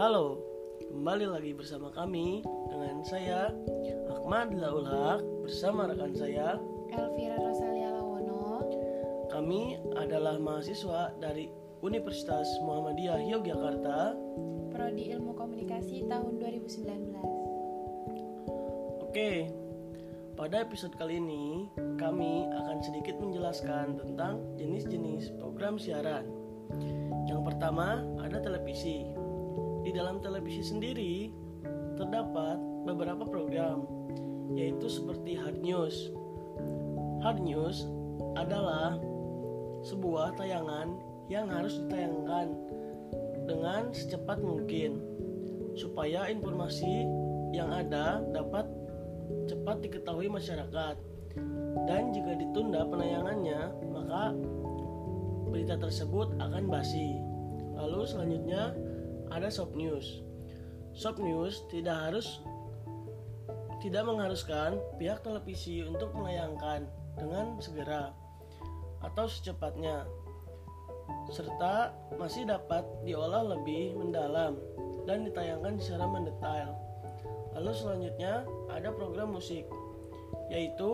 Halo, kembali lagi bersama kami dengan saya Ahmad Laul Haq bersama rekan saya Elvira Rosalia Lawono. Kami adalah mahasiswa dari Universitas Muhammadiyah Yogyakarta. Prodi Ilmu Komunikasi tahun 2019. Oke, pada episode kali ini kami akan sedikit menjelaskan tentang jenis-jenis program siaran. Yang pertama ada televisi. Di dalam televisi sendiri terdapat beberapa program, yaitu seperti hard news. Hard news adalah sebuah tayangan yang harus ditayangkan dengan secepat mungkin supaya informasi yang ada dapat cepat diketahui masyarakat. Dan jika ditunda penayangannya, maka berita tersebut akan basi. Lalu selanjutnya ada soft news. Soft news tidak harus tidak mengharuskan pihak televisi untuk menayangkan dengan segera atau secepatnya serta masih dapat diolah lebih mendalam dan ditayangkan secara mendetail. Lalu selanjutnya ada program musik yaitu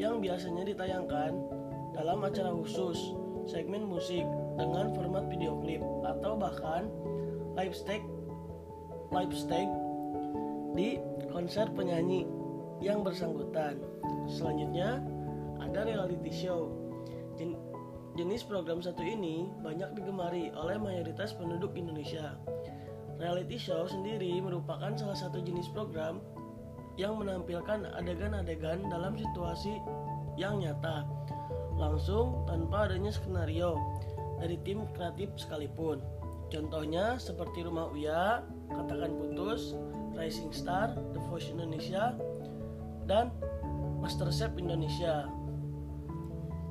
yang biasanya ditayangkan dalam acara khusus segmen musik dengan format video klip atau bahkan live stage live stage di konser penyanyi yang bersangkutan. Selanjutnya ada reality show. Jen jenis program satu ini banyak digemari oleh mayoritas penduduk Indonesia. Reality show sendiri merupakan salah satu jenis program yang menampilkan adegan-adegan dalam situasi yang nyata, langsung tanpa adanya skenario dari tim kreatif sekalipun. Contohnya seperti Rumah Uya, Katakan Putus, Rising Star, The Voice Indonesia, dan Masterchef Indonesia.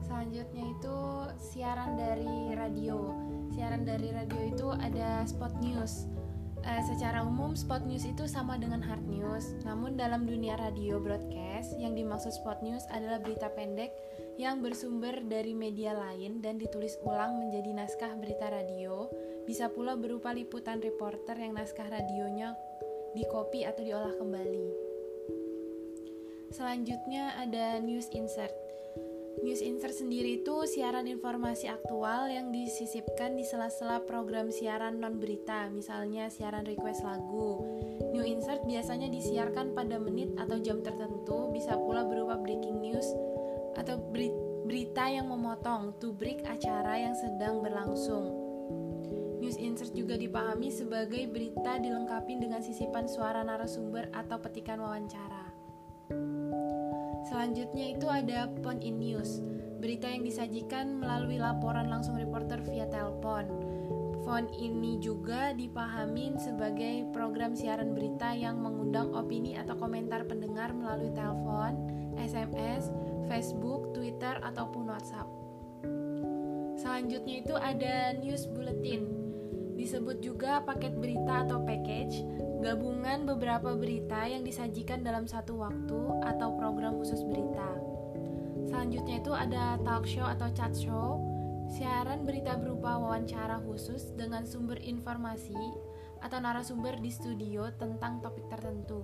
Selanjutnya itu siaran dari radio. Siaran dari radio itu ada spot news. Uh, secara umum spot news itu sama dengan hard news. Namun dalam dunia radio broadcast yang dimaksud spot news adalah berita pendek yang bersumber dari media lain dan ditulis ulang menjadi naskah berita radio. Bisa pula berupa liputan reporter yang naskah radionya dikopi atau diolah kembali. Selanjutnya ada news insert. News Insert sendiri itu siaran informasi aktual yang disisipkan di sela-sela program siaran non berita, misalnya siaran request lagu. New Insert biasanya disiarkan pada menit atau jam tertentu, bisa pula berupa breaking news atau berita yang memotong to break acara yang sedang berlangsung. Juga dipahami sebagai berita dilengkapi dengan sisipan suara narasumber atau petikan wawancara. Selanjutnya itu ada phone in news, berita yang disajikan melalui laporan langsung reporter via telepon. Phone ini juga dipahami sebagai program siaran berita yang mengundang opini atau komentar pendengar melalui telepon, SMS, Facebook, Twitter, ataupun WhatsApp. Selanjutnya itu ada news bulletin. Disebut juga paket berita atau package gabungan beberapa berita yang disajikan dalam satu waktu atau program khusus berita. Selanjutnya itu ada talk show atau chat show, siaran berita berupa wawancara khusus dengan sumber informasi atau narasumber di studio tentang topik tertentu.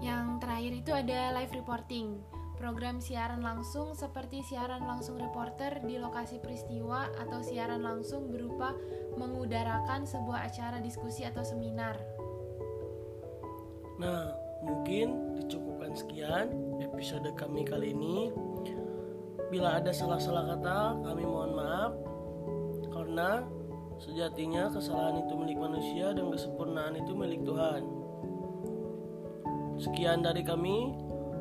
Yang terakhir itu ada live reporting, program siaran langsung seperti siaran langsung reporter di lokasi peristiwa atau siaran langsung berupa mengudarakan sebuah acara diskusi atau seminar. Nah, mungkin dicukupkan sekian episode kami kali ini. Bila ada salah-salah kata, kami mohon maaf karena sejatinya kesalahan itu milik manusia dan kesempurnaan itu milik Tuhan. Sekian dari kami.